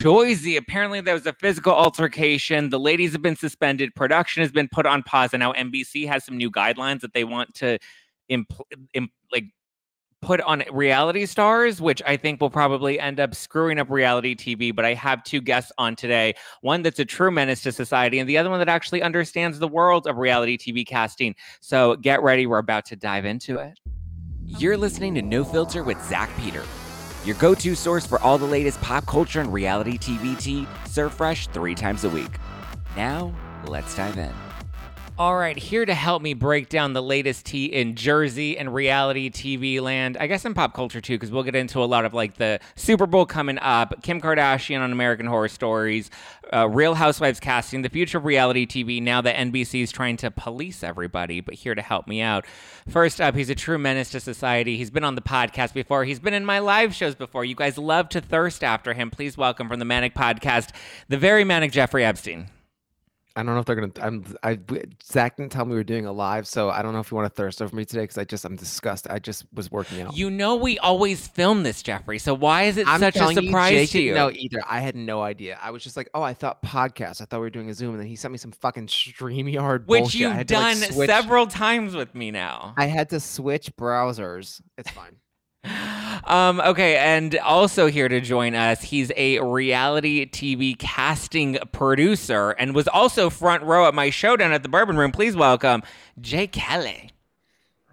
Joyzy. Apparently, there was a physical altercation. The ladies have been suspended. Production has been put on pause, and now NBC has some new guidelines that they want to impl- imp- like put on reality stars, which I think will probably end up screwing up reality TV. But I have two guests on today one that's a true menace to society, and the other one that actually understands the world of reality TV casting. So get ready. We're about to dive into it. You're listening to No Filter with Zack Peter, your go to source for all the latest pop culture and reality TV tea, served fresh three times a week. Now, let's dive in. All right, here to help me break down the latest tea in Jersey and reality TV land. I guess in pop culture too, because we'll get into a lot of like the Super Bowl coming up, Kim Kardashian on American Horror Stories, uh, Real Housewives casting, the future of reality TV. Now that NBC is trying to police everybody, but here to help me out. First up, he's a true menace to society. He's been on the podcast before. He's been in my live shows before. You guys love to thirst after him. Please welcome from the Manic Podcast, the very manic Jeffrey Epstein. I don't know if they're gonna. I'm. I Zack didn't tell me we were doing a live, so I don't know if you want to thirst over me today because I just I'm disgusted. I just was working out. You know we always film this, Jeffrey. So why is it I'm such a telling you, surprise Jake to you? didn't either. I had no idea. I was just like, oh, I thought podcast. I thought we were doing a Zoom, and then he sent me some fucking Streamyard Which bullshit. I you've had to, like, done several times with me now. I had to switch browsers. It's fine. Um, okay, and also here to join us, he's a reality TV casting producer and was also front row at my showdown at the Bourbon Room. Please welcome Jake Kelley.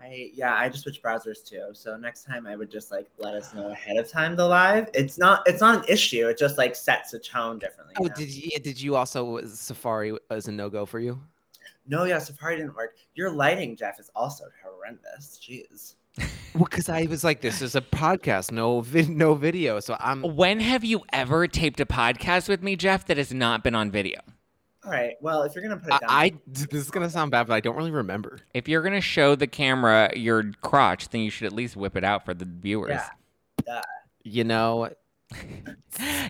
I yeah, I just switched browsers too. So next time I would just like let us know ahead of time the live. It's not it's not an issue. It just like sets a tone differently. Oh, you know? did you? Did you also Safari as a no go for you? No, yeah, Safari didn't work. Your lighting, Jeff, is also horrendous. Jeez. Well, because I was like, this is a podcast, no vid, no video. So I'm. When have you ever taped a podcast with me, Jeff, that has not been on video? All right. Well, if you're gonna put it down, I this is gonna sound bad, but I don't really remember. If you're gonna show the camera your crotch, then you should at least whip it out for the viewers. yeah, duh. You know,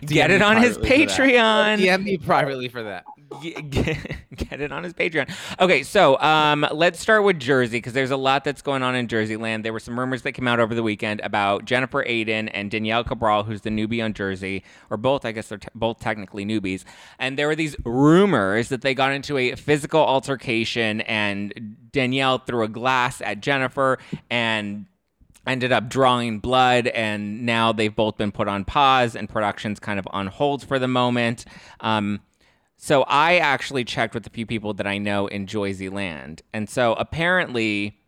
Get it on his privately for that. Patreon. DM me privately for that. Get, it on his Patreon. Okay, so um, let's start with Jersey because there's a lot that's going on in Jersey land. There were some rumors that came out over the weekend about Jennifer Aydin and Danielle Cabral, who's the newbie on Jersey, or both. I guess they're both technically newbies. And there were these rumors that they got into a physical altercation, and Danielle threw a glass at Jennifer, and ended up drawing blood and now they've both been put on pause and production's kind of on hold for the moment um, so i actually checked with a few people that i know in joyzy land and so apparently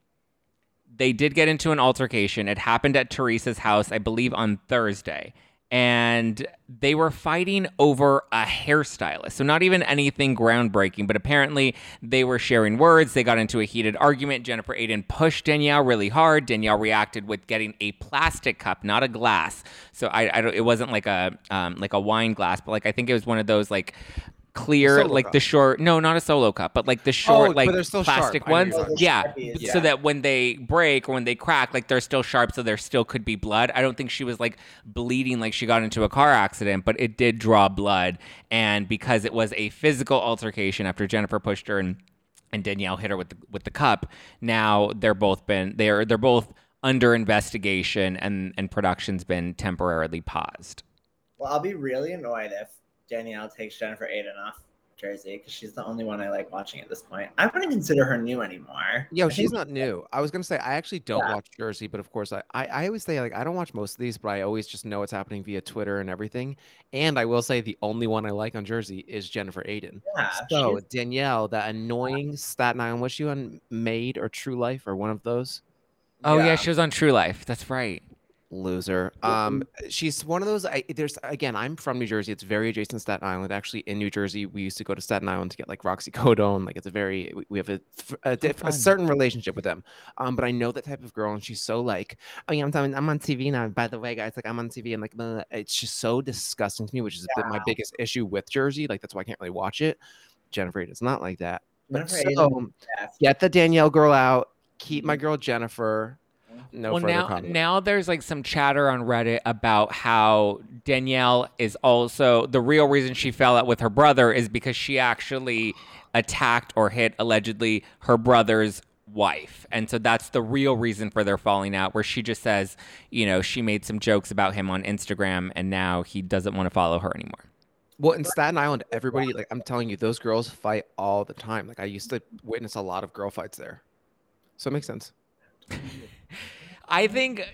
they did get into an altercation it happened at teresa's house i believe on thursday and they were fighting over a hairstylist. So, not even anything groundbreaking, but apparently they were sharing words. They got into a heated argument. Jennifer Aydin pushed Danielle really hard. Danielle reacted with getting a plastic cup, not a glass. So, I, I it wasn't like a um, like a wine glass, but like I think it was one of those like clear, solo like cup. the short, no, not a solo cup, but like the oh, short, but like they're still sharp. plastic I ones. Yeah. Yeah. So that when they break or when they crack, like they're still sharp, so there still could be blood. I don't think she was like bleeding like she got into a car accident, but it did draw blood. And because it was a physical altercation after Jennifer pushed her and and Danielle hit her with the with the cup, now they're both been they're they're both under investigation and and production's been temporarily paused. Well, I'll be really annoyed if Danielle takes Jennifer Aydin off Jersey because she's the only one I like watching at this point. I wouldn't consider her new anymore. Yo, she's think- not new. I was gonna say I actually don't Yeah. watch Jersey, but of course I, I I always say like I don't watch most of these, but I always just know what's happening via Twitter and everything. And I will say the only one I like on Jersey is Jennifer Aydin. Yeah, So she's- Danielle, that annoying Staten Island, was she on Made or True Life or one of those? Oh yeah, she was on True Life. That's right. Loser. Um, she's one of those. I, there's again, I'm from New Jersey. It's very adjacent to Staten Island. Actually, in New Jersey, we used to go to Staten Island to get like Roxy Codone. Like it's a very we- have a a, diff- a certain relationship with them. Um, but I know that type of girl, and she's so like, oh yeah, I'm telling, I'm on TV now. By the way, guys, like I'm on TV, and like blah, blah, blah." it's just so disgusting to me, which is bit my biggest issue with Jersey. Like that's why I can't really watch it. Jennifer is not like that. But Jennifer so, get the Danielle girl out. Keep my girl Jennifer. No well, further now comment. now there's like some chatter on Reddit about how Danielle is also the real reason she fell out with her brother is because she actually attacked or hit allegedly her brother's wife. And so that's the real reason for their falling out where she just says, you know, she made some jokes about him on Instagram and now he doesn't want to follow her anymore. Well, in Staten Island, everybody like I'm telling you, those girls fight all the time. Like I used to witness a lot of girl fights there, so it makes sense. I think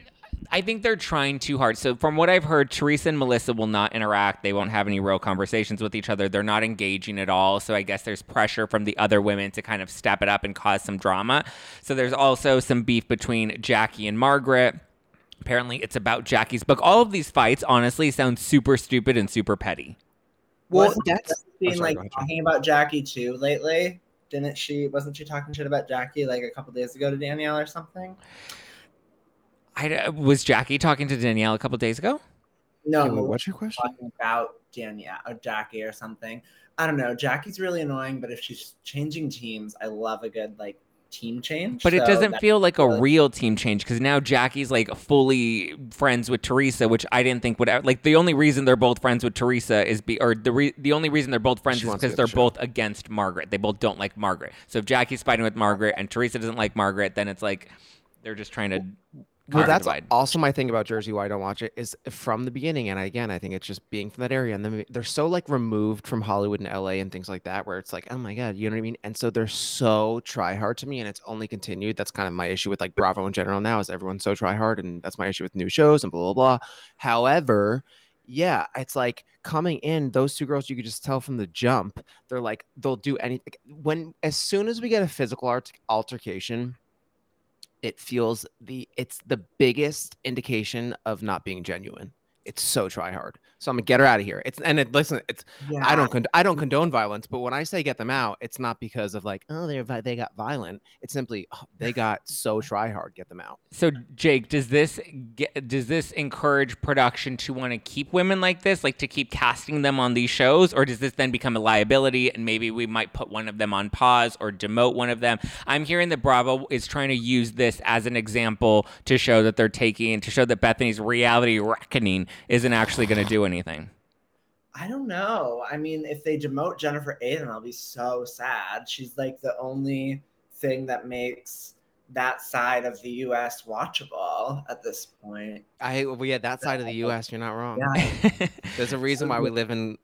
I think they're trying too hard. So from what I've heard, Teresa and Melissa will not interact. They won't have any real conversations with each other. They're not engaging at all. So I guess there's pressure from the other women to kind of step it up and cause some drama. So there's also some beef between Jackie and Margaret. Apparently, it's about Jackie's book. All of these fights, honestly, sound super stupid and super petty. Well, Wasn't that's been oh, sorry, like go ahead, Jen. talking about Jackie too lately. Didn't she? Wasn't she talking shit about Jackie like a couple days ago to Danielle or something? I, uh, was Jackie talking to Danielle a couple days ago? No, Yeah, wait, what's your question? talking about Danielle or Jackie or something. I don't know. Jackie's really annoying, but if she's changing teams, I love a good like team change. But it doesn't feel like a really- real team change because now Jackie's like fully friends with Teresa, which I didn't think would ever, like the only reason they're both friends with Teresa is be or the re, the only reason they're both friends She is because they're show. both against Margaret. They both don't like Margaret. So if Jackie's fighting with Margaret and Teresa doesn't like Margaret, then it's like they're just trying to. Well, that's divide. also my thing about Jersey. Why I don't watch it is from the beginning, and again, I think it's just being from that area, and then they're so like removed from Hollywood and LA and things like that, where it's like, oh my god, you know what I mean? And so they're so try hard to me, and it's only continued. That's kind of my issue with like Bravo in general now, is everyone's so try hard, and that's my issue with new shows and blah blah blah. However, yeah, it's like coming in, those two girls, you could just tell from the jump, they're like they'll do anything. When as soon as we get a physical art- altercation, it feels the it's the biggest indication of not being genuine. It's so try hard. So I'm gonna get her out of here. It's and it listen, it's Yeah. I don't con- I don't condone violence, but when I say get them out, it's not because of like oh they are they got violent. It's simply oh, they got so try hard. Get them out. So Jake, does this get, does this encourage production to want to keep women like this, like to keep casting them on these shows, or does this then become a liability and maybe we might put one of them on pause or demote one of them? I'm hearing that Bravo is trying to use this as an example to show that they're taking to show that Bethenny's reality reckoning isn't actually going to do anything. I don't know. I mean, if they demote Jennifer Aydin, I'll be so sad. She's like the only thing that makes that side of the U.S. watchable at this point. I well, yeah that side of the U.S. You're not wrong. Yeah, There's a reason why we live in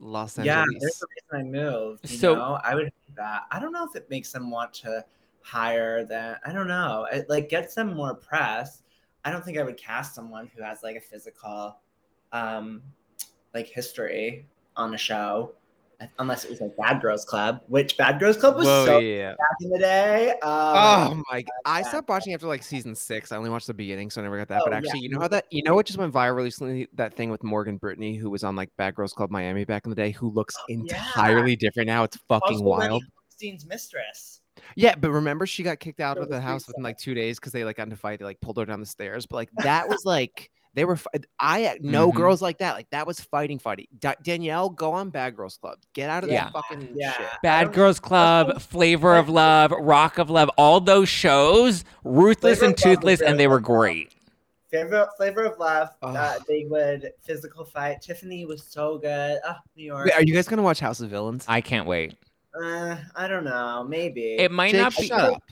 Los Angeles. yeah. There's the reason I moved. You So- know, I would hate that. I don't know if it makes them want to hire that. I don't know. It like gets them more press. I don't think I would cast someone who has like a physical, um, like history on a show, unless it was like Bad Girls Club, which Bad Girls Club was Whoa, so yeah. back in the day. Oh Um, my! g- I yeah. stopped watching after like season six. I only watched the beginning, so I never got that. Oh, but yeah. actually, you know how that you know what just went viral recently? That thing with Morgan Brittany, who was on like Bad Girls Club Miami back in the day, who looks yeah. entirely different now. It's fucking also wild. Holstein's mistress. Yeah, but remember she got kicked out of the house within like two days because they like got into a fight. They like pulled her down the stairs. But like that was like they were. I know Mhm. girls like that. Like that was fighting, fighting. Da- Danielle, go on Bad Girls Club. Get out of Yeah. that fucking Yeah. shit. Bad don't- Girls Club, Flavor of Love, Rock of Love, all those shows, ruthless Flavor and of Love was toothless, and they were great. Flavor, flavor of love. Uh, they would physical fight. Tiffany was so good. Ah, New York. Wait, are you guys gonna watch House of Villains? I can't wait. Uh, I don't know. Maybe. It might Jake, not be. shut up.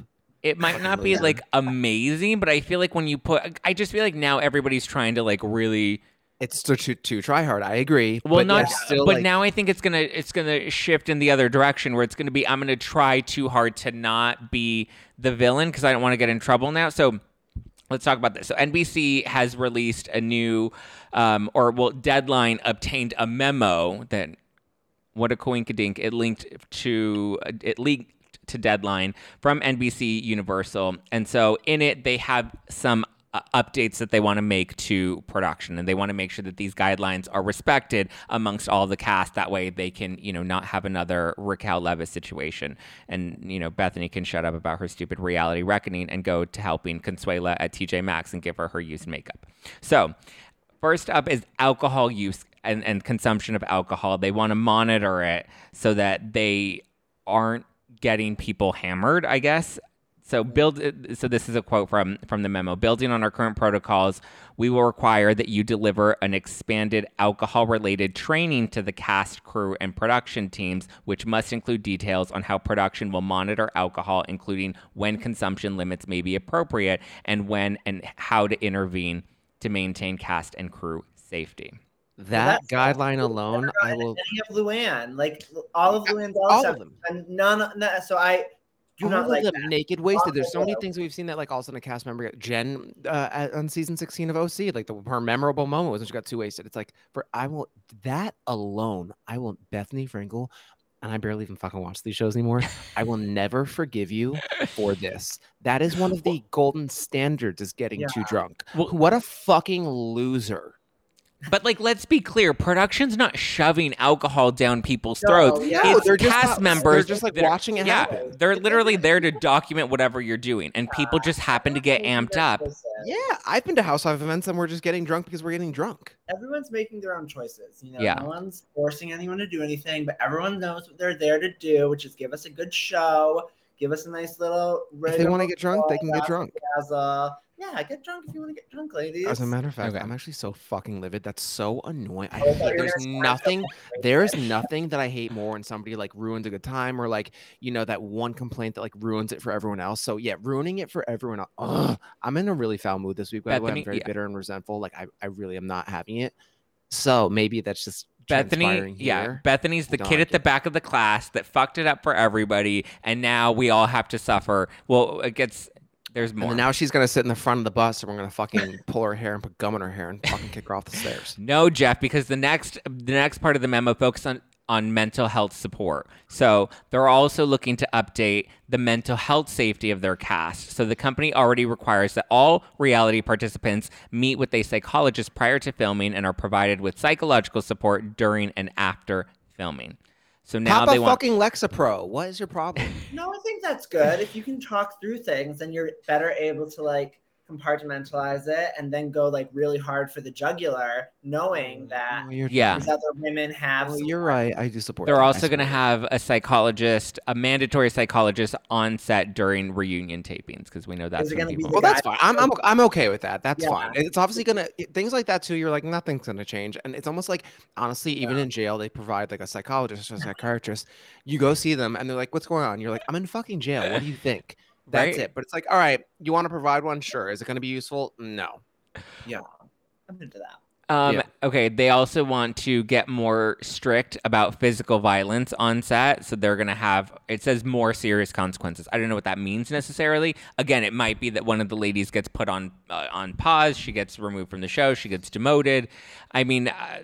It might Fucking not be like amazing, but I feel like when you put, I just feel like now everybody's trying to like really. It's too too, too try hard. I agree. Well, but not, still but like, now I think it's gonna it's gonna shift in the other direction where it's gonna be I'm gonna try too hard to not be the villain because I don't want to get in trouble now. So let's talk about this. So NBC has released a new, um, or well, Deadline obtained a memo that what a coinkadink. It linked to it leaked to Deadline from NBC Universal, and so in it they have some uh, updates that they want to make to production, and they want to make sure that these guidelines are respected amongst all the cast. That way, they can you know not have another Raquel Leviss situation, and you know Bethenny can shut up about her stupid reality reckoning and go to helping Consuela at TJ Maxx and give her her used makeup. So. First up is alcohol use and, and consumption of alcohol. They want to monitor it so that they aren't getting people hammered, I guess. So build uh, so this is a quote from from the memo. Building on our current protocols, we will require that you deliver an expanded alcohol related training to the cast, crew, and production teams, which must include details on how production will monitor alcohol, including when consumption limits may be appropriate and when and how to intervene to maintain cast and crew safety. That not guideline alone, I will. Any of Luann, like all of Luann's All of them. and none, no, so I do all not like them that. naked wasted. There's so many things we've seen that like all of a sudden a cast member Jen uh, on season 16 of OC, like the her memorable moment was when she got too wasted. It's like for I will that alone, I will Bethenny Frankel, and I barely even fucking watch these shows anymore. I will never forgive you for this. That is one of the golden standards is getting too drunk. Well- What a fucking loser. But like, let's be clear: production's not shoving alcohol down people's No, throats. yeah. No, it's they're just cast they're members. just, like, that are- watching it yeah, happen. they're literally there to document whatever you're doing, and people just happen to get amped up. Yeah, I've been to housewife events and we're just getting drunk because we're getting drunk. Everyone's making their own choices. You know, Yeah. no one's forcing anyone to do anything, but everyone knows what they're there to do, which is give us a good show, give us a nice little. If they want to get drunk, they can get drunk. As a yeah, get drunk if you want to get drunk, ladies. As a matter of fact, Okay. I'm actually so fucking livid. That's so annoying. I Oh, I hate, there's nothing. There's nothing that I hate more when somebody like ruins a good time or like you know that one complaint that like ruins it for everyone else. So yeah, ruining it for everyone else. Ugh, I'm in a really foul mood this week. By the way, I'm very yeah. bitter and resentful. Like I, I really am not having it. So maybe that's just Bethenny, yeah. Bethenny's the kid like at the it. back of the class that fucked it up for everybody, and now we all have to suffer. Well, it gets there's more. then now she's gonna sit in the front of the bus, and we're gonna fucking pull her hair and put gum in her hair and fucking kick her off the stairs. No, Jeff, because the next the next part of the memo focuses on on mental health support. So they're also looking to update the mental health safety of their cast. So the company already requires that all reality participants meet with a psychologist prior to filming and are provided with psychological support during and after filming. So now Pop they a want fucking Lexapro. What is your problem? No, I think that's good. If you can talk through things, then you're better able to like compartmentalize it and then go like really hard for the jugular, knowing oh, that Oh, you're, Yeah. these other women have. some- you're right. I do support. They're that. Also going to have a psychologist, a mandatory psychologist on set during reunion tapings because we know that's it when gonna be people. Well, that's fine. I'm, I'm I'm okay with that. That's Yeah. fine. It's obviously gonna things like that too. You're like nothing's gonna change, and it's almost like honestly, even in jail, they provide like a psychologist or a psychiatrist. You go see them, and they're like, "What's going on?" You're like, "I'm in fucking jail. What do you think?" That's Right? it. But it's like, all right, you want to provide one? Sure. Is it going to be useful? No. Yeah. I'm into that. Um, Yeah. Okay, they also want to get more strict about physical violence on set. So they're going to have, it says more serious consequences. I don't know what that means necessarily. Again, it might be that one of the ladies gets put on uh, on pause, she gets removed from the show, she gets demoted. I mean, uh,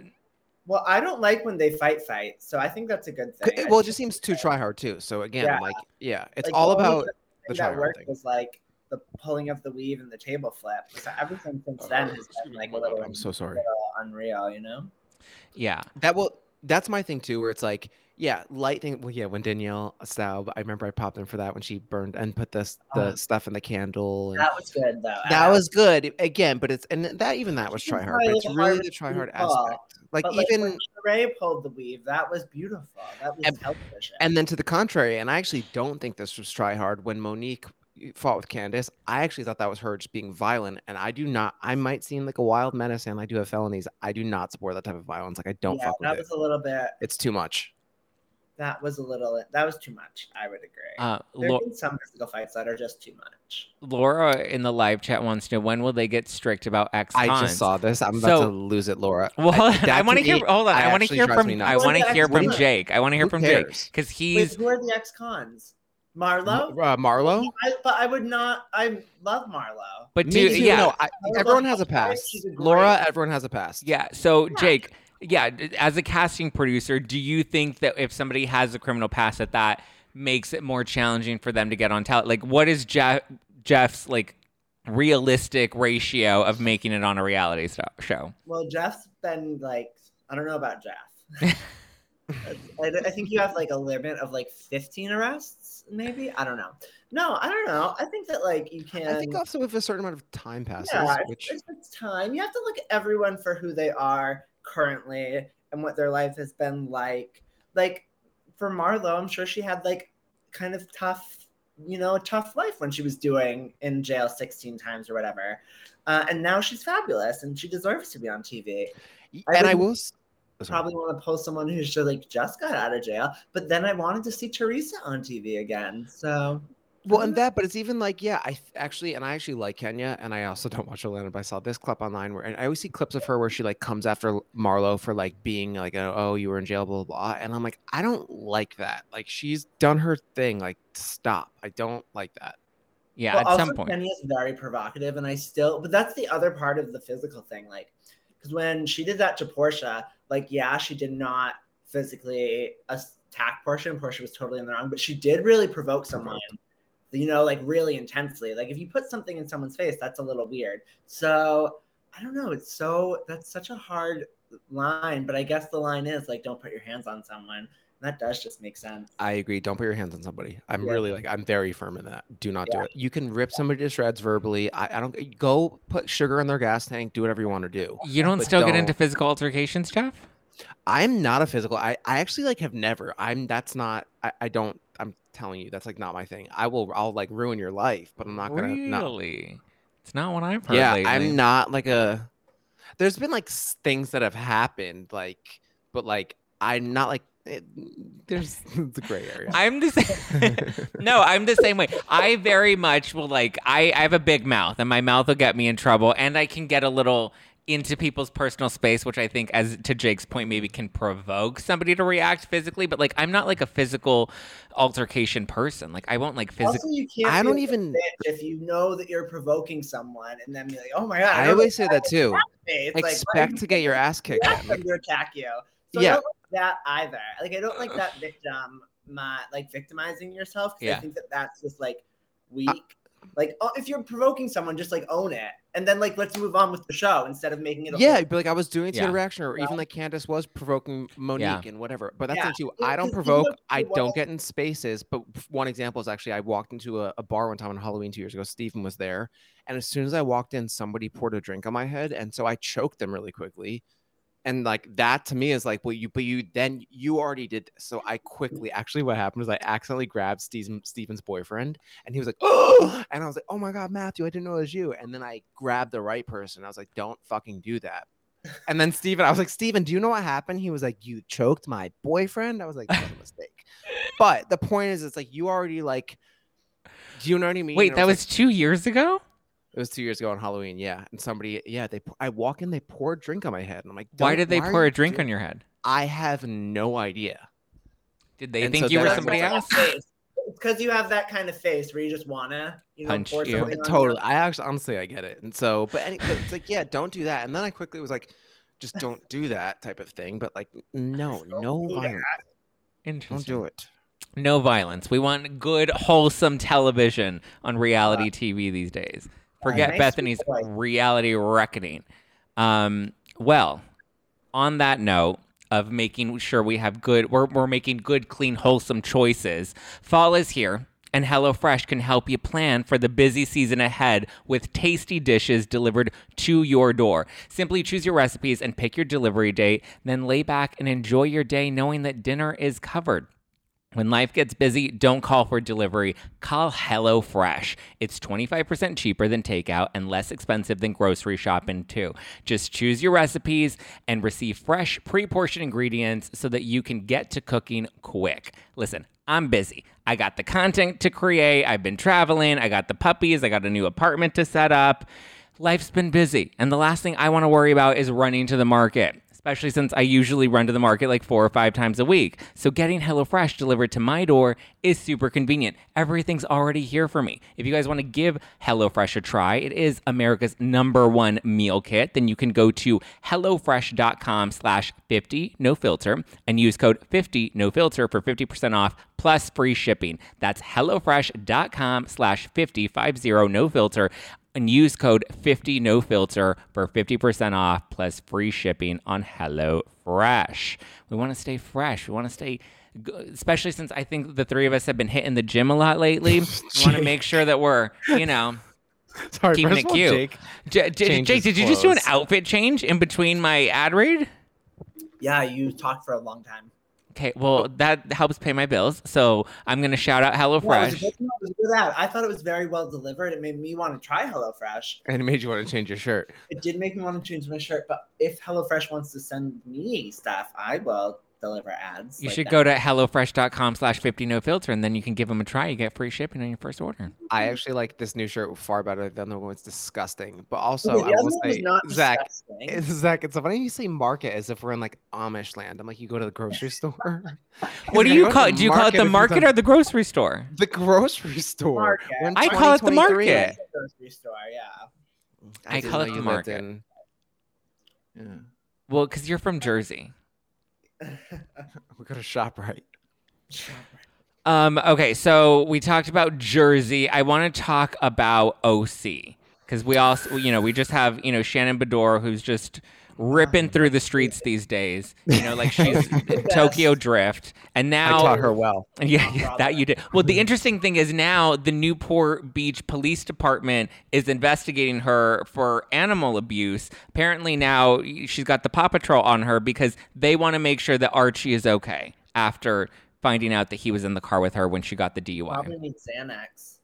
Well, I don't like when they fight fight, so I think that's a good thing. I Well, it just seems too try hard too. So again, Yeah. like, yeah, it's Like, all about thing the that try hard worked thing. was like the pulling of the weave and the table flip. So everything since oh, then oh, has been like a little, I'm so sorry. little unreal, you know. yeah. That will. That's my thing too, where it's like, yeah, light thing. Well, yeah, when Danielle Staub, I remember I popped in for that when she burned and put this the Oh. stuff in the candle. And That was good though. that was good again, but it's and that even that was She try hard, but it's really the to try hard aspect. Like but, even Sheree pulled the weave, that was beautiful. That was And- television. and then to the contrary, and I actually don't think this was try hard when Monique eh, fought with Candace. I actually thought that was her just being violent, and I do not. I might seem like a wild menace, and I do have felonies. I do not support that type of violence. Like I don't yeah, fuck with that it. was a little bit. It's too much. That was a little. That was too much. I would agree. Uh, There's Lo- been some physical fights that are just too much. Laura in the live chat wants to know when will they get strict about ex cons? I just saw this. I'm about So- to lose it, Laura. Well, hold on. I that want to to hear. Hold on. I I want to hear from. I want to hear from? Jake. I want to hear from Jake cares? because Wait, he's. who are the ex-cons? Marlo. Uh, Marlo. I, but I would not. I love Marlo. But Me do too. yeah, No, I, everyone has a Housewives, past. she's a great- Laura, everyone has a past. Yeah. So Jake, yeah, as a casting producer, do you think that if somebody has a criminal past, that that makes it more challenging for them to get on talent? Like, what is Jeff Jeff's like realistic ratio of making it on a reality show? Well, Jeff's been like. I don't know about Jeff. I, I think you have like a limit of like 15 arrests, maybe. I don't know. No, I don't know. I think that like you can. I think also if a certain amount of time passes, yeah, which if it's time. You have to look at everyone for who they are currently and what their life has been like. Like for Marlo, I'm sure she had like kind of tough, you know, a tough life when she was doing in jail 16 times or whatever. Uh, and now she's fabulous and she deserves to be on TV. I and I would will oh. Probably want to post someone who's just like just got out of jail, but then I wanted to see Teresa on TV again. So Well, and mm-hmm. that, but it's even like, yeah, I th- actually, and I actually like Kenya, and I also don't watch Atlanta, but I saw this clip online where, and I always see clips of her where she like comes after Marlo for like being like, oh, you were in jail, blah, blah, blah. And I'm like, I don't like that. Like, she's done her thing. Like, stop. I don't like that. Yeah, Well, at also, some point. Kenya is very provocative, and I still, but that's the other part of the physical thing. Like, because when she did that to Porsha, like, yeah, she did not physically attack Porsha, and Porsha was totally in the wrong, but she did really provoke someone, you know, like really intensely. Like, if you put something in someone's face, that's a little weird. So, I don't know. It's so, that's such a hard line, but I guess the line is like, don't put your hands on someone. That does just make sense. I agree. Don't put your hands on somebody. I'm Yeah. really like, I'm very firm in that. Do not do it. You can rip somebody to shreds verbally. I, I don't go put sugar in their gas tank. Do whatever you want to do. You don't but still get into physical altercations, Jeff? I'm not a physical. I, I actually like have never. I'm that's not. I, I don't. I'm telling you, that's like not my thing. I will. I'll like ruin your life, but I'm not gonna. not- Really? It's not what I've heard. yeah, lately. I'm not like a. There's been like things that have happened, like, but like I'm not like. It, there's it's a gray area. I'm the same. no, I'm the same way. I very much will like. I, I have a big mouth, and my mouth will get me in trouble, and I can get a little into people's personal space, which I think, as to Jake's point, maybe can provoke somebody to react physically. But like, I'm not like a physical altercation person. Like, I won't like physically. Also, you can't. I don't even- if you know that you're provoking someone, and then be like, "Oh my god!" I know always say that too. It's like, Expect would to get your ass kicked. ask in. Like, to attack you. So Yeah. I don't like that either. Like I don't like that victim, my, like victimizing yourself. 'cause Yeah. I think that that's just like weak. Like oh, if you're provoking someone, just like own it, and then like let's move on with the show instead of making it. A yeah, whole- but like I was doing it to Yeah. get reaction, or Yeah. even like Candace was provoking Monique Yeah. and whatever. But that's Yeah. the too. I don't provoke. I it don't get in spaces. But one example is actually I walked into a, a bar one time on Halloween two years ago. Stephen was there, and as soon as I walked in, somebody poured a drink on my head, and so I choked them really quickly. And like that to me is like, well, you, but you then you already did. this. So I mm. quickly, actually, what happened was I accidentally grabbed Steven, Steven's boyfriend, and he was like, oh, and I was like, oh my god, Matthew, I didn't know it was you. And then I grabbed the right person. I was like, don't fucking do that. And then Steven, I was like, Steven, do you know what happened? He was like, you choked my boyfriend. I was like, that was a mistake. But the point is, it's like you already like. Do you know what I mean? Wait, that like- was two years ago. It was two years ago on Halloween, yeah. And somebody, yeah, they. I walk in, they pour a drink on my head, and I'm like, Why did they are pour a drink doing-" on your head? I have no idea. Did they And think so you were somebody else? It's because you have that kind of face where you just wanna, you know, Punch pour you. something on Totally. I actually, honestly, I get it. And so, but, any, but it's like, yeah, don't do that. And then I quickly was like, just don't do that type of thing. But like, no, no do violence. Don't do it. No violence. We want good, wholesome television on reality uh, TV these days. Forget nice Bethenny's boy. reality reckoning. Um, well, on that note of making sure we have good, we're, we're making good, clean, wholesome choices. Fall is here. And HelloFresh can help you plan for the busy season ahead with tasty dishes delivered to your door. Simply choose your recipes and pick your delivery date, then lay back and enjoy your day knowing that dinner is covered. When life gets busy, don't call for delivery. Call HelloFresh. It's 25% cheaper than takeout and less expensive than grocery shopping, too. Just choose your recipes and receive fresh, pre portioned ingredients so that you can get to cooking quick. Listen, I'm busy. I got the content to create, I've been traveling, I got the puppies, I got a new apartment to set up. Life's been busy, and the last thing I want to worry about is running to the market especially since I usually run to the market like four or five times a week. So getting HelloFresh delivered to my door is super convenient. Everything's already here for me. If you guys want to give HelloFresh a try, it is America's number one meal kit. Then you can go to HelloFresh.com slash 50 no filter and use code 50 no filter for 50% off plus free shipping. That's HelloFresh.com slash 50 50 no filter and use code 50 no filter for 50% off plus free shipping on hello fresh We want to stay fresh. We want to stay especially since I think the three of us have been hitting the gym a lot lately. we want to make sure that we're, you know, Sorry, Keeping first it cute. Jake, J- J- Jake, did you just do an outfit change in between my ad read? Yeah, you talked for a long time. Okay, well, that helps pay my bills. So I'm going to shout out Yeah, HelloFresh. good- it was a good ad. I thought it was very well delivered. It made me want to try HelloFresh. and it made you want to change your shirt. It did make me want to change my shirt, but if HelloFresh wants to send me stuff, I will deliver ads. You like should that. go to hellofresh.com slash 50 no filter and then you can give them a try. You get free shipping on your first order. I actually like this new shirt far better than the one. It's disgusting. But also, Okay, I the other will one was say, not Zack, disgusting. it's, Zack, it's so funny you say market as if we're in like Amish land. I'm like, you go to the grocery store. What do you call it? Do you call it the market or the grocery store? the grocery store? Market. I call it the market. It's grocery store, yeah. I didn't call it the market. Yeah. Well, because you're from Jersey. We go to ShopRite. Um, okay, so we talked about Jersey. I want to talk about OC because we also, you know, we just have, you know, Shannon Beador who's just ripping through the streets these days. You know, like she's Tokyo Drift, and now I taught her well. Yeah, yeah, that you did. Well, the mm-hmm. interesting thing is now the Newport Beach Police Department is investigating her for animal abuse. Apparently, now she's got the Paw Patrol on her because they want to make sure that Archie is okay after finding out that he was in the car with her when she got the DUI. Probably need Xanax.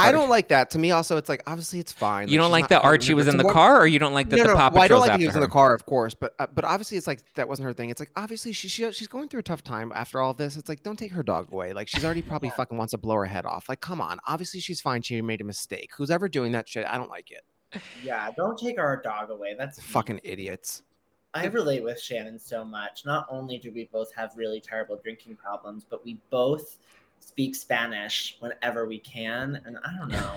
I don't like that. To me, also, it's like obviously it's fine. You don't like that Archie was in the what- car, or you don't like that no, the no, Paw well, I don't like after he was her? in the car, of course, but uh, but obviously it's like that wasn't her thing. It's like obviously she, she she's going through a tough time after all this. It's like don't take her dog away. Like she's already probably fucking wants to blow her head off. Like come on, obviously she's fine. She made a mistake. Who's ever doing that shit? I don't like it. Yeah, don't take our dog away. That's. Fucking idiots. I relate with Shannon so much. Not only do we both have really terrible drinking problems, but we both speak Spanish whenever we can. And I don't know.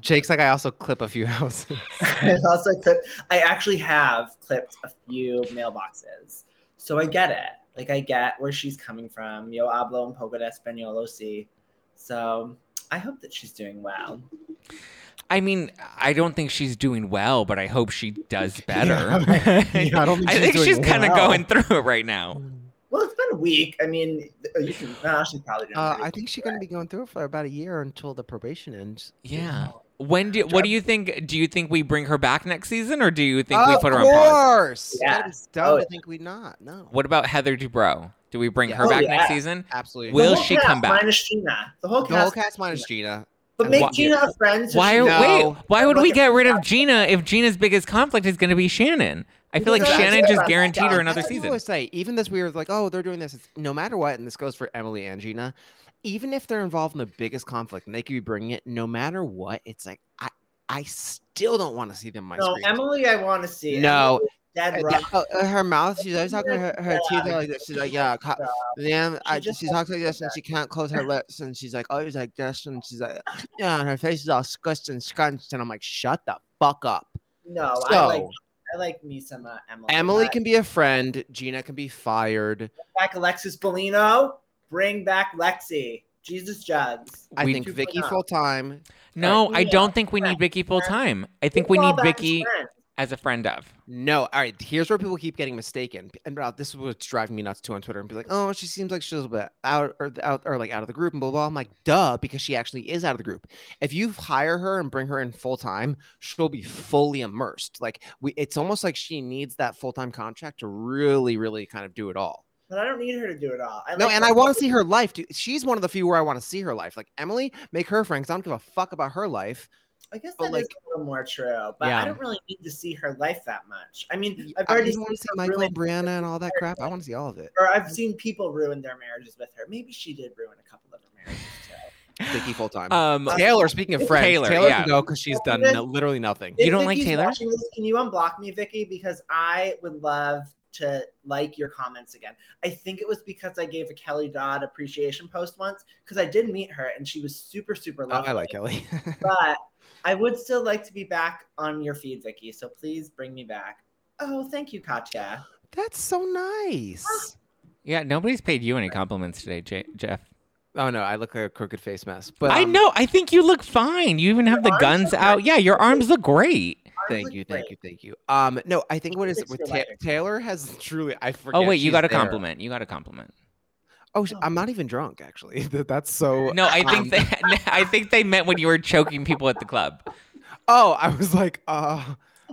Jake's like I also clip a few houses. I also clip, I actually have clipped a few mailboxes. So I get it. Like I get where she's coming from. Yo hablo un poco de español, oh, sí. So I hope that she's doing well. I mean, I don't think she's doing well, but I hope she does better. Yeah, I don't think I she's think doing she's kind of well. going through it right now. Well, it's been a week. I mean, you can. Nah, she's probably doing. Uh, I think she's gonna be going through it for about a year until the probation ends. Yeah. When do what do you think? Do you think we bring her back next season, or do you think we put her on pause? Of course. That is Yes. dumb Oh, to think we not. No. What about Heather Dubrow? Do we bring Yeah. her Oh, back yeah. next season? Absolutely. Will she cast come back? Minus Gina. The whole cast. the whole cast minus Gina. But make why- Gina a friend. So Why? she- No. Wait. Why would we get rid of Gina if Gina's biggest conflict is going to be Shannon? I feel like Because Shannon that's just what- guaranteed her another season. I always say, even this weird, like, oh, they're doing this. It's, no matter what, and this goes for Emily and Gina, even if they're involved in the biggest conflict and they could be bringing it, no matter what, it's like I, I still don't want to see them on my No, screen. Emily, I want to see. No. Emily's dead Uh, yeah, uh, her mouth, she's always talking to her, her teeth are like this. She's like, yeah, co- then I, just she has talks like this and she can't close her lips and she's like, oh, he's like this and she's like, yeah, and her face is all scuffed and scrunched and I'm like, shut the fuck up. No, I So- like I like me some uh, Emily. Emily can be a friend, Gina can be fired. bring back Alexis Bellino. Bring back Lexi. Jesus jugs. I We- think Vicki full time. No, I don't think we need Vicki full time. I think we need back Vicki friends. As a friend of. No, all right. Here's where people keep getting mistaken, and uh, this is what's driving me nuts too on Twitter. And be like, "Oh, she seems like she's a little bit out or out or like out of the group," and blah blah. I'm like, "Duh," because she actually is out of the group. If you hire her and bring her in full time, she'll be fully immersed. Like we, it's almost like she needs that full time contract to really, really kind of do it all. But I don't need her to do it all. I No, like and her. I want to see her life. Dude. She's one of the few where I want to see her life. Like Emily, make her friends. I don't give a fuck about her life. I guess but, that is like- a little more true, but Yeah. I don't really need to see her life that much. I mean, I've I already just want to see Michael ruin, and Brianna and all that crap. I want to see all of it. or I've seen people ruin their marriages with her. Maybe she did ruin a couple of her marriages too. Vicki full time. Um, Taylor, speaking of friends, Taylor, Taylor, yeah. can go because she's done no, literally nothing. You don't like Taylor? this, can you unblock me, Vicki? Because I would love to like your comments again. I think it was because I gave a Kelly Dodd appreciation post once because I did meet her and she was super, super Oh, lovely. I like Kelly. but I would still like to be back on your feed, Vicki. So please bring me back. Oh, thank you, Katya. That's so nice. yeah, nobody's paid you any compliments today, J- Jeff. Oh no, I look like a crooked face mess. But I um, know. I think you look fine. You even have the guns out. great. Yeah, your arms look great. Thank you, thank you, thank you. Um, no, I think what is it with Ta- Taylor has truly. I forget. Oh wait, you got a there. compliment. You got a compliment. Oh, I'm not even drunk actually. That's so. No, I think um, they. I think they meant when you were choking people at the club. Oh, I was like, uh,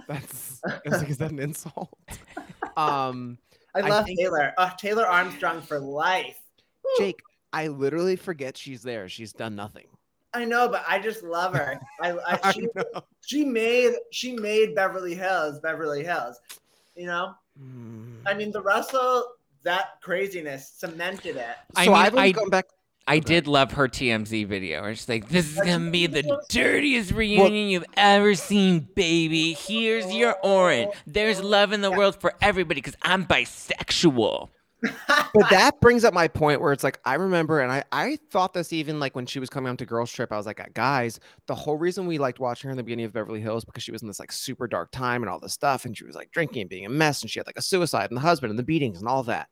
that's. I was like, is that an insult? Um, I I love think- Taylor. Oh, Taylor Armstrong for life. Jake, I literally forget she's there. She's done nothing. I know, but I just love her. I, I, I she, know. she made she made Beverly Hills Beverly Hills. You know, Mm. I mean the Russell that craziness cemented it. I so mean, I've only I- gone back. I Okay. did love her TMZ video. Where she's like, "This is gonna be the dirtiest reunion you've ever seen, baby. Here's your oh, orange. There's love in the world for everybody because I'm bisexual." But that brings up my point where it's like I remember, and I I thought this even like when she was coming on to Girls Trip, I was like, uh, guys, the whole reason we liked watching her in the beginning of Beverly Hills because she was in this like super dark time and all this stuff, and she was like drinking and being a mess, and she had like a suicide and the husband and the beatings and all that.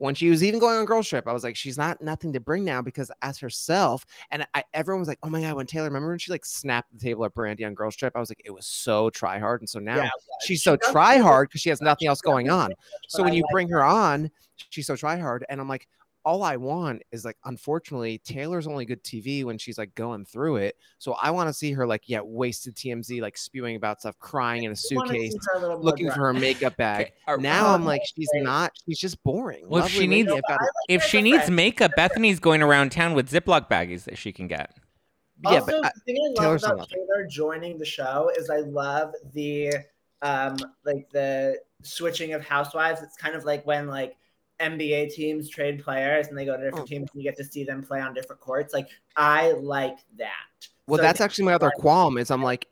When she was even going on Girls Trip, I was like, she's not nothing to bring now because as herself, and I, everyone was like, oh my god, when Taylor, remember when she like snapped the table at Brandi on Girls Trip? I was like, it was so try hard, and so now Yeah, she's so try hard because she has nothing else going on. So when you bring her on, she's so try hard, and I'm like, all I want is like, unfortunately, Taylor's only good TV when she's like going through it. So I want to see her like, yeah, wasted TMZ, like spewing about stuff, crying in a suitcase, a looking drunk. for her makeup bag. Okay, are- Now I'm like, she's not. She's just boring. Well, if she needs- I've got- I like If she needs friend. makeup, Bethenny's going around town with Ziploc baggies that she can get. yeah, but I- the thing I love Taylor's about Taylor joining the show is I love the um like the switching of housewives. It's kind of like when like NBA teams trade players and they go to different Oh. teams and you get to see them play on different courts. Like I like that. Well, So that's actually my other qualm. Is I'm like,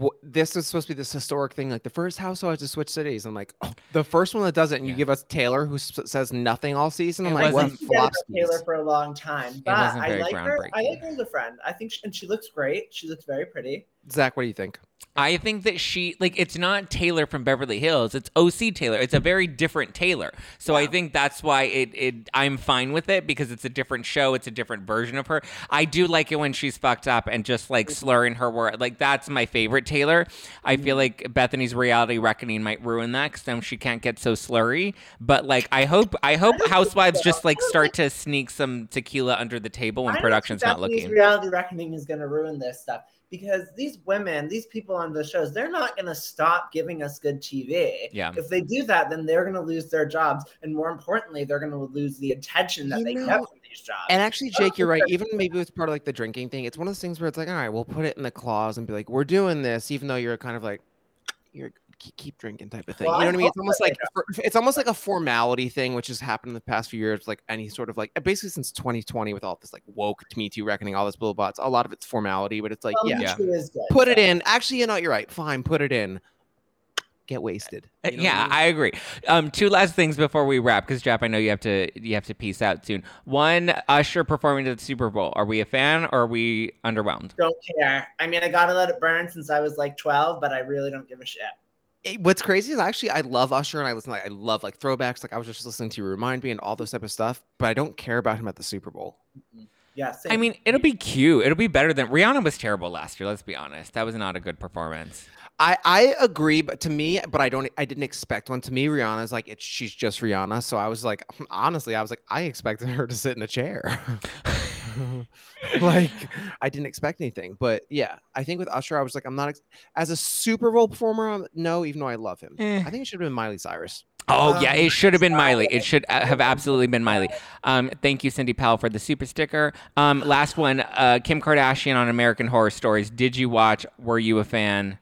wh- this is supposed to be this historic thing. Like the first housewives to switch cities. I'm like, oh, the first one that does it, and you give us Taylor, who s- says nothing all season. I'm It like, what wasn't- think about flops? Taylor for a long time, but I like her. I like her as a friend. I think, she, and she looks great. She looks very pretty. Zack, what do you think? I think that she like it's not Taylor from Beverly Hills. It's OC Taylor. It's a very different Taylor. So I think that's why it it I'm fine with it because it's a different show. It's a different version of her. I do like it when she's fucked up and just like mm-hmm. slurring her word. Like that's my favorite Taylor. I feel mm-hmm. like Bethenny's reality reckoning might ruin that because then she can't get so slurry. But like I hope I hope Housewives just like start to sneak some tequila under the table when I don't production's think not Bethenny's looking. Reality Reckoning is going to ruin this stuff because these women, these people on the shows, they're not going to stop giving us good TV. Yeah. If they do that, then they're going to lose their jobs, and more importantly, they're going to lose the attention that You they know, get from these jobs. And actually, Jake, you're right. Even maybe it's part of like the drinking thing. It's one of those things where it's like, all right, we'll put it in the clause and be like, we're doing this, even though you're kind of like, you're keep, keep drinking type of thing. Well, you know I what I mean? It's almost like for, it's almost like a formality thing, which has happened in the past few years. Like any sort of like basically since 2020 with all this like woke to Me Too reckoning, all this bullbots. A lot of it's formality, but it's like, Well, yeah, Me Yeah. Too is good. put it in. Actually, you know, you're right. Fine, put it in. Get wasted. Uh, You know yeah, I mean? I agree. Um, two last things before we wrap, because Jeff, I know you have to you have to peace out soon. One, Usher performing at the Super Bowl. Are we a fan or are we underwhelmed? Don't care. I mean, I got to let it burn since I was like 12, but I really don't give a shit. It- what's crazy is actually I love Usher and I listen like I love like throwbacks. Like I was just listening to you remind me and all this type of stuff, but I don't care about him at the Super Bowl. Yeah, same. I mean, it'll be cute. It'll be better than Rihanna was terrible last year. Let's be honest. That was not a good performance. I I agree, but to me, but I don't I didn't expect one. To me, Rihanna's like it's she's just Rihanna. So I was like, honestly, I was like, I expected her to sit in a chair. like I didn't expect anything. But yeah, I think with Usher, I was like, I'm not ex- as a Super Bowl performer. um, No, even though I love him, Eh. I think it should have been Miley Cyrus. Oh yeah, Um, it should have been Miley. It should uh, have absolutely been Miley. Um, thank you, Cindy Powell, for the super sticker. Um, last one, uh, Kim Kardashian on American Horror Stories. Did you watch? Were you a fan?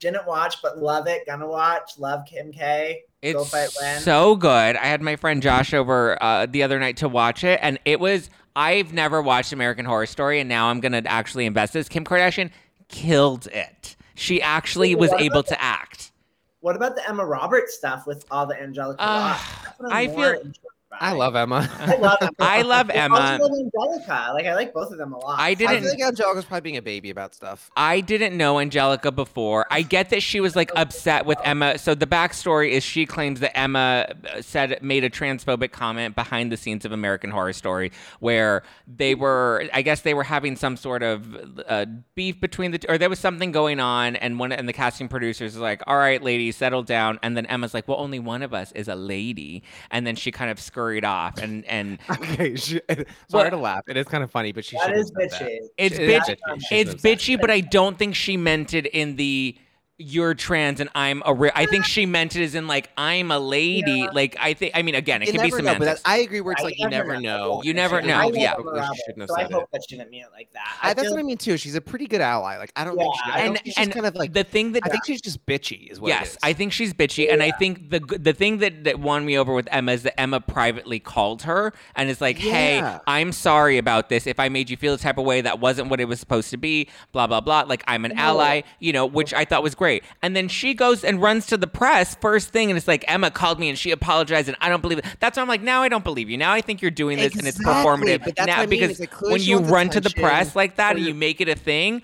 Didn't watch, but love it. Gonna watch. Love Kim K. Go It's fight Len. so good. I had my friend Josh over uh, the other night to watch it, and it was. I've never watched American Horror Story, and now I'm gonna actually invest this. Kim Kardashian killed it. She actually was able to act. What about the Emma Roberts stuff with all the Angelica? Uh, Ross? That's what I'm feel-. I love Emma. I love Emma. I love Emma. also love Angelica. Like I like both of them a lot. I I didn't. I feel like Angelica's probably being a baby about stuff. I didn't know Angelica before. I get that she was like upset with Emma. So the backstory is she claims that Emma uh, said made a transphobic comment behind the scenes of American Horror Story, where they were, I guess they were having some sort of uh, beef between the, two, or there was something going on, and one and the casting producers is like, "All right, ladies, settle down," and then Emma's like, "Well, only one of us is a lady," and then she kind of scurried off, and and Okay, she, sorry What? to laugh. It is kind of funny, but she that should is bitchy. It's It is bitch- bitchy. It's bitchy, but I don't think she meant it in the you're trans and I'm a re-. I think she meant it as in like I'm a lady. Yeah. Like I think I mean again, it You can be never know, but semantics. I agree. Where it's I like you never know. You never She know, really yeah. probably shouldn't have So I hope it. that she didn't mean it like that. I, that's what I mean too. She's a pretty good ally. Like I don't think she. Yeah, I and don't think she's and kind of like. the thing that I think she's just bitchy. Is what. yes, is. I think she's bitchy, and I think the the thing that that won me over with Emma is that Emma privately called her and is like, "Hey, I'm sorry about this. If I made you feel the type of way, that wasn't what it was supposed to be. Blah blah blah. Like I'm an ally, you know, which I thought was great. And then she goes and runs to the press first thing, and it's like Emma called me and she apologized, and I don't believe it. That's why I'm like, now I don't believe you. Now I think you're doing this and it's performative. but that's now I mean, because like, when you run to the press like that and you- make it a thing,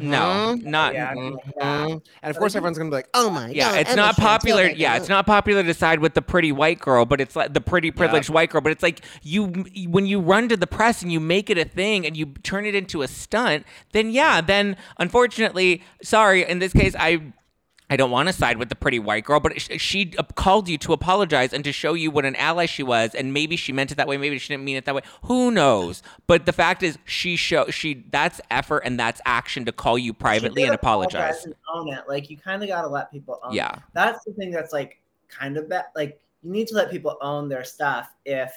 no, Mhm. not. Yeah, yeah. Mhm. And of course, everyone's gonna be like, "Oh my Yeah, god!" it's not popular. transphobic." Yeah, it's not popular to side with the pretty white girl, but it's like the pretty privileged white girl. But it's like you when you run to the press and you make it a thing and you turn it into a stunt, then yeah, then unfortunately, sorry, in this case, I. I don't want to side with the pretty white girl, but she called you to apologize and to show you what an ally she was, and maybe she meant it that way, maybe she didn't mean it that way. Who knows? But the fact is, she show she that's effort and that's action to call you privately and apologize. and own it. Like you kind of got to let people own. Yeah. that's the thing that's like kind of bad. Like you need to let people own their stuff if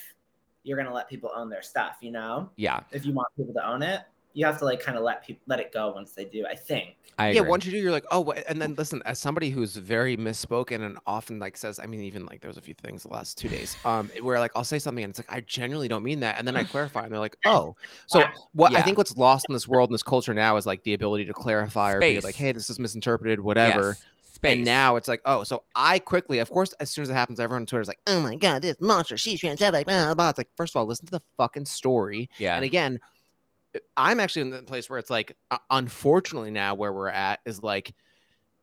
you're gonna let people own their stuff. You know, Yeah, if you want people to own it, you have to like kind of let people let it go once they do. I think. I yeah, agree. once you do, you're like, oh, wha- and then listen, as somebody who's very misspoken and often like says, I mean, even like there was a few things the last two days, um, where like I'll say something and it's like I genuinely don't mean that, and then I clarify, and they're like, oh, so Yeah. what? I think what's lost in this world and this culture now is like the ability to clarify or be like, hey, this is misinterpreted, whatever. Yes. Space. And now it's like, oh, so I quickly, of course, as soon as it happens, everyone on Twitter is like, oh my god, this monster, she's transphobic, blah, blah, blah. It's like, first of all, listen to the fucking story. yeah, And again, I'm actually in the place where it's like, unfortunately, now where we're at is like,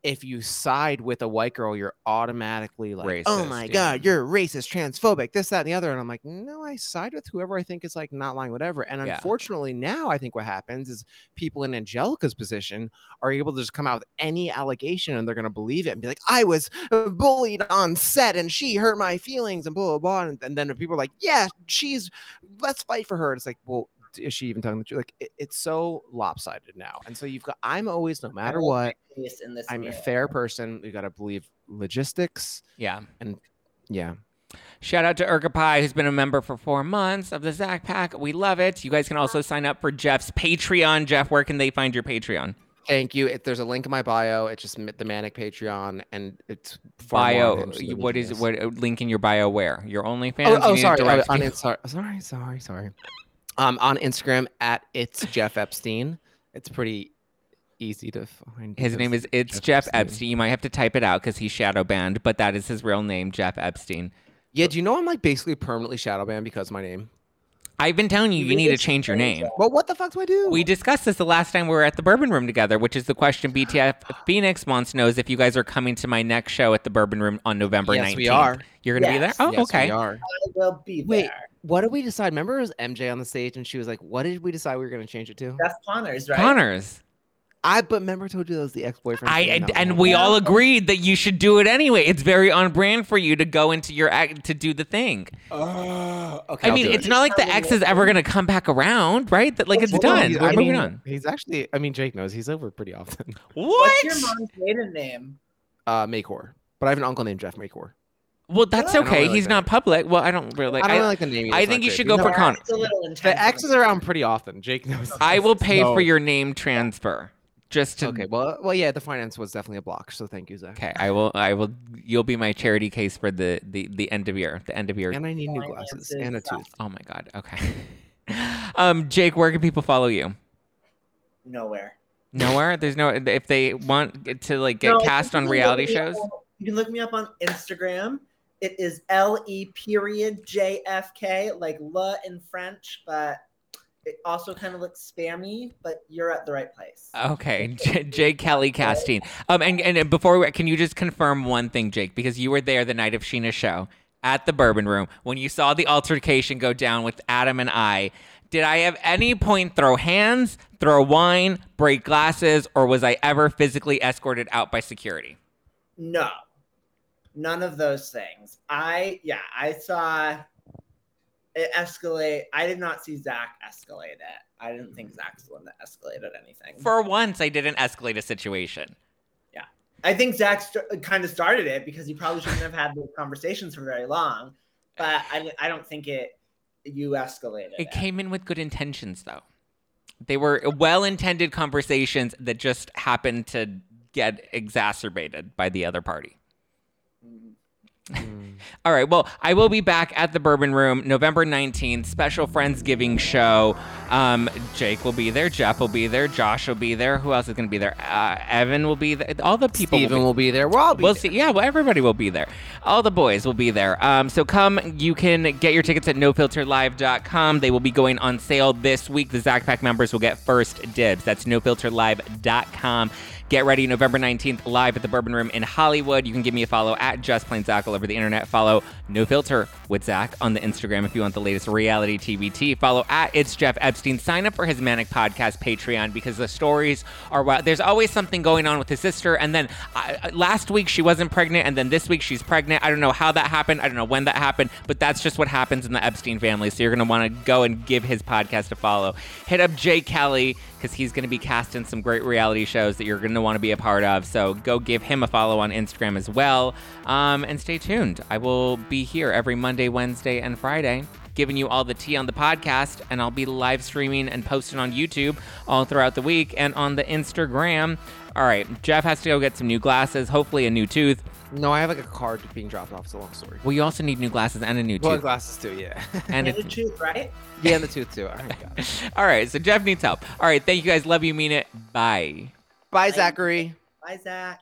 if you side with a white girl, you're automatically like, oh my yeah. god, you're racist, transphobic, this, that, and the other. And I'm like, no, I side with whoever I think is like not lying, whatever. And Yeah. unfortunately, now I think what happens is people in Angelica's position are able to just come out with any allegation and they're going to believe it and be like, I was bullied on set and she hurt my feelings and blah, blah, blah. And, and then people are like, yeah, she's, let's fight for her. And it's like, well, is she even telling the truth? Like, it, it's so lopsided now. And so you've got, I'm always, no matter what, in this I'm a fair person. You got to believe logistics. yeah. And yeah. Shout out to Urga Pie, who's been a member for four months of the Zack Pack. We love it. You guys can also sign up for Jeff's Patreon. Jeff, where can they find your Patreon? Thank you. If there's a link in my bio, it's just the Manic Patreon, and it's far Bio. unhinged than What is Genius. what? Link in your bio where? Your OnlyFans? Oh, oh need sorry. direct uh, on people- sorry, sorry, sorry. Um, on Instagram at it's Jeff Epstein. It's pretty easy to find. His name is It's Jeff Epstein. You might have to type it out because he's shadow banned, but that is his real name, Jeff Epstein. Yeah, do you know I'm like basically permanently shadow banned because of my name? I've been telling you, you need to change your name. Well, what the fuck do I do? We discussed this the last time we were at the Bourbon Room together, which is the question BTF Phoenix wants knows if you guys are coming to my next show at the Bourbon Room on November Yes, 19th. we are. You're going to Yes. be there? Oh, yes, okay. We are. I will be Wait. There. What did we decide? Remember, it was MJ on the stage, and she was like, "What did we decide we were going to change it to?" That's Connors, right? Connors. I but remember I told you that was the ex boyfriend. I and, and we all agreed that you should do it anyway. It's very on brand for you to go into your act to do the thing. Oh, okay. I I'll mean, it's it. not like the ex is ever going to come back around, right? That like it's Well, done. he's- We're I moving mean, on. He's actually. I mean, Jake knows he's over pretty often. What? What's your mom's maiden name? Uh, Makor, but I have an uncle named Jeff Makor. Well, that's okay. really He's like not public. Well, I don't really. I don't I, really like the name. either, I it's think not you great, should go you for know- Con- It's a little intense. The X is around pretty often. Jake knows. I will pay No. for your name transfer just to. Okay, well, well, yeah, the finance was definitely a block. So thank you, Zack. Okay, I will. I will. You'll be my charity case for the the the end of year. The end of year. And I need new glasses and a tooth. Oh my god. Okay. um, Jake, where can people follow you? Nowhere. Nowhere. There's no. If they want to like get No, cast you on can reality me shows. up- You can look me up on Instagram. It is L E period J F K, like la in French, but it also kind of looks spammy. But you're at the right place. Okay, J- Jake Kelley Castine. Um, and and before we, can you just confirm one thing, Jake? Because you were there the night of Sheena's show at the Bourbon Room when you saw the altercation go down with Adam and I. Did I at any point throw hands, throw wine, break glasses, or was I ever physically escorted out by security? No, none of those things. I yeah, I saw it escalate. I did not see Zack escalate it. I didn't think mm-hmm. Zack's the one that escalated anything. For once, I didn't escalate a situation. Yeah. I think Zack st- kind of started it because he probably shouldn't have had those conversations for very long. But I, I don't think it you escalated. It came in with good intentions, though. They were well-intended conversations that just happened to get exacerbated by the other party. Mm. All right. Well, I will be back at the Bourbon Room November 19th, special Friendsgiving show. Um, Jake will be there. Jeff will be there. Josh will be there. Who else is going to be there? Uh, Evan will be there. All the people Steven will will be there. We'll all be We'll there. see. Yeah, well, everybody will be there. All the boys will be there. Um, so come, you can get your tickets at nofilterlive.com. They will be going on sale this week. The Zack Pack members will get first dibs. That's nofilterlive.com. Get ready November 19th live at the Bourbon Room in Hollywood. You can give me a follow at Just Plain Zack all over the internet. Follow No Filter with Zack on the Instagram if you want the latest reality TBT. Follow at It's Jeff Epstein. Sign up for his Manic Podcast Patreon because the stories are wild. There's always something going on with his sister. And then last week she wasn't pregnant, and then this week she's pregnant. I don't know how that happened. I don't know when that happened, but that's just what happens in the Epstein family. So you're going to want to go and give his podcast a follow. Hit up Jay Kelley because he's going to be casting some great reality shows that you're going to want to be a part of. So go give him a follow on Instagram as well. Um, and stay tuned. I will be here every Monday, Wednesday, and Friday. Giving you all the tea on the podcast, and I'll be live streaming and posting on YouTube all throughout the week and on the Instagram. All right, Jeff has to go get some new glasses, hopefully a new tooth. No, I have like a card being dropped off. It's a long story. Well, you also need new glasses and a new Well, tooth. glasses too. Yeah. And And a the truth, right? yeah, and the tooth too. All right, got it. all right, so Jeff needs help. All right, thank you guys. Love you, mean it. Bye. Bye, Zachary. Bye, Zack.